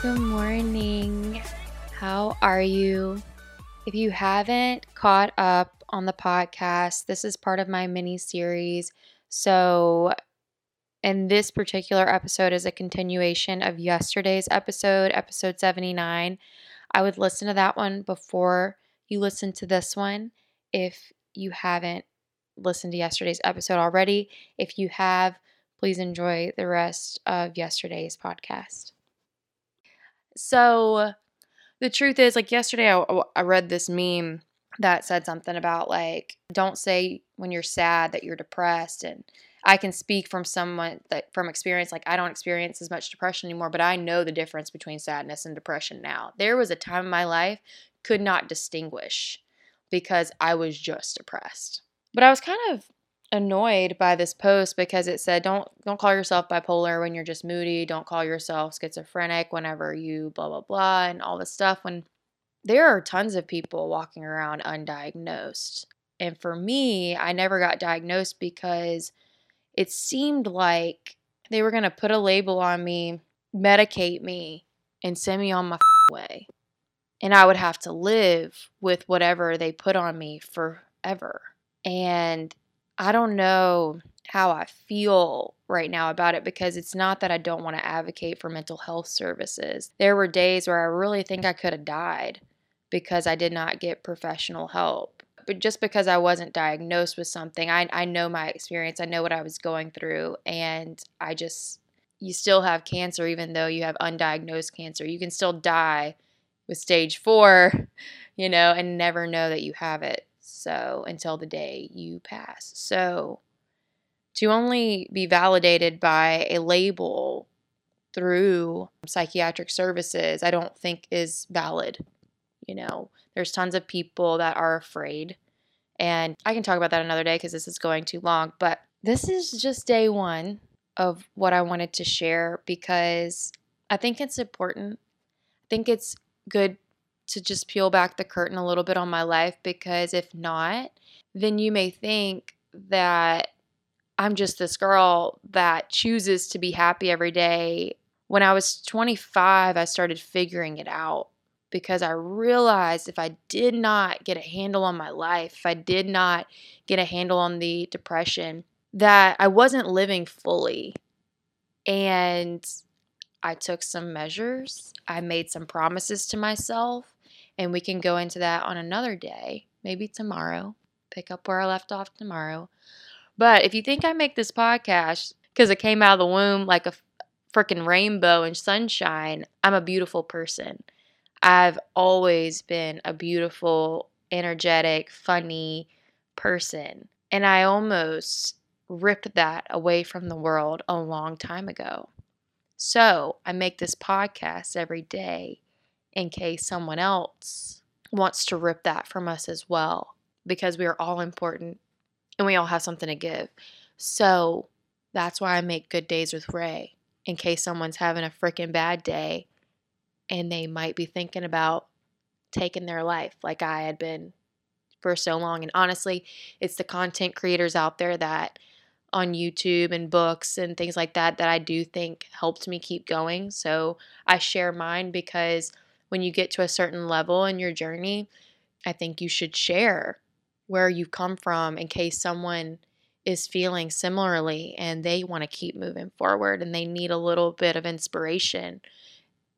Good morning. How are you? If you haven't caught up on the podcast, this is part of my mini series. So, in this particular episode is a continuation of yesterday's episode, episode 79. I would listen to that one before you listen to this one if you haven't listened to yesterday's episode already. If you have, please enjoy the rest of yesterday's podcast. So, the truth is, like yesterday, I, I read this meme that said something about like, don't say when you're sad that you're depressed. And I can speak from someone that from experience, like, I don't experience as much depression anymore, but I know the difference between sadness and depression now. There was a time in my life could not distinguish because I was just depressed. But I was kind of annoyed by this post because it said don't don't call yourself bipolar when you're just moody. Don't call yourself schizophrenic whenever you blah blah blah and all this stuff when there are tons of people walking around undiagnosed. And for me i never got diagnosed because it seemed like they were going to put a label on me medicate me and send me on my way. And i would have to live with whatever they put on me forever. And I don't know how I feel right now about it because it's not that I don't want to advocate for mental health services. There were days where I really think I could have died because I did not get professional help. But just because I wasn't diagnosed with something, I, I know my experience, I know what I was going through, and I just, you still have cancer even though you have undiagnosed cancer. You can still die with stage four, you know, and never know that you have it. So until the day you pass. So to only be validated by a label through psychiatric services, I don't think is valid. You know, there's tons of people that are afraid. And I can talk about that another day because this is going too long. But this is just day one of what I wanted to share because I think it's important. I think it's good to just peel back the curtain a little bit on my life because if not, then you may think that I'm just this girl that chooses to be happy every day. When I was 25, I started figuring it out because I realized if I did not get a handle on my life, if I did not get a handle on the depression, that I wasn't living fully. And I took some measures, I made some promises to myself, and we can go into that on another day, maybe tomorrow. Pick up where I left off tomorrow. But if you think I make this podcast because it came out of the womb like a freaking rainbow and sunshine, I'm a beautiful person. I've always been a beautiful, energetic, funny person. And I almost ripped that away from the world a long time ago. So I make this podcast every day in case someone else wants to rip that from us as well because we are all important and we all have something to give. So that's why I make good days with Ray in case someone's having a freaking bad day and they might be thinking about taking their life like I had been for so long. And honestly, it's the content creators out there that on YouTube and books and things like that that I do think helped me keep going. So I share mine because when you get to a certain level in your journey, I think you should share where you've come from in case someone is feeling similarly and they want to keep moving forward and they need a little bit of inspiration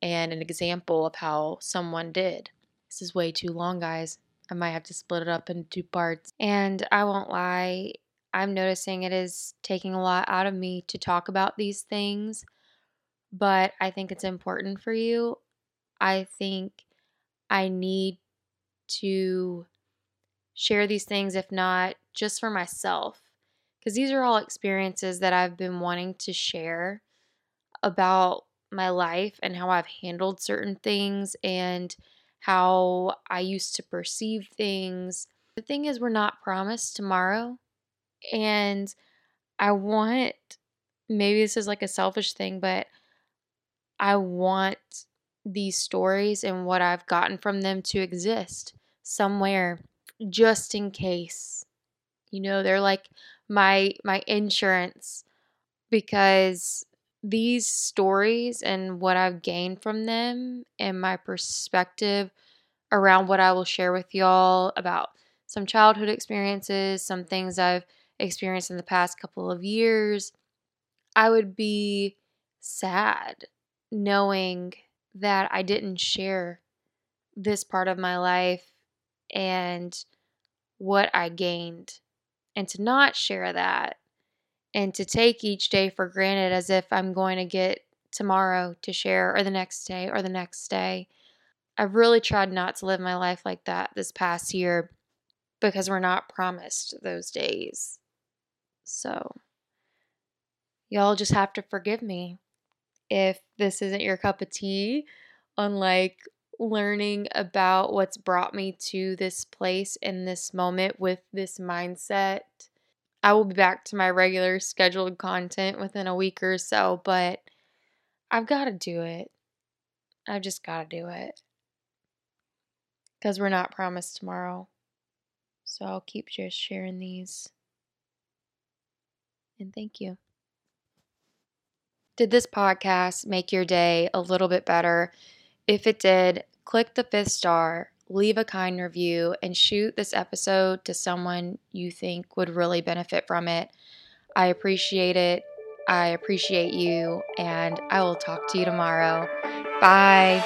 and an example of how someone did. This is way too long, guys. I might have to split it up into two parts. And I won't lie, I'm noticing it is taking a lot out of me to talk about these things, but I think it's important for you. I think I need to share these things, if not just for myself, because these are all experiences that I've been wanting to share about my life and how I've handled certain things and how I used to perceive things. The thing is, we're not promised tomorrow. And I want, maybe this is like a selfish thing, but I want these stories and what I've gotten from them to exist somewhere just in case. You know, they're like my my insurance because these stories and what I've gained from them and my perspective around what I will share with y'all about some childhood experiences, some things I've experienced in the past couple of years, I would be sad knowing that I didn't share this part of my life and what I gained. And to not share that and to take each day for granted as if I'm going to get tomorrow to share or the next day or the next day. I've really tried not to live my life like that this past year because we're not promised those days. So, y'all just have to forgive me if this isn't your cup of tea, unlike learning about what's brought me to this place in this moment with this mindset I will be back to my regular scheduled content within a week or so, but I've got to do it. I've just got to do it. Because we're not promised tomorrow. So I'll keep just sharing these. And thank you. Did this podcast make your day a little bit better? If it did, click the fifth star leave a kind review, and shoot this episode to someone you think would really benefit from it. I appreciate it. I appreciate you, and I will talk to you tomorrow. Bye.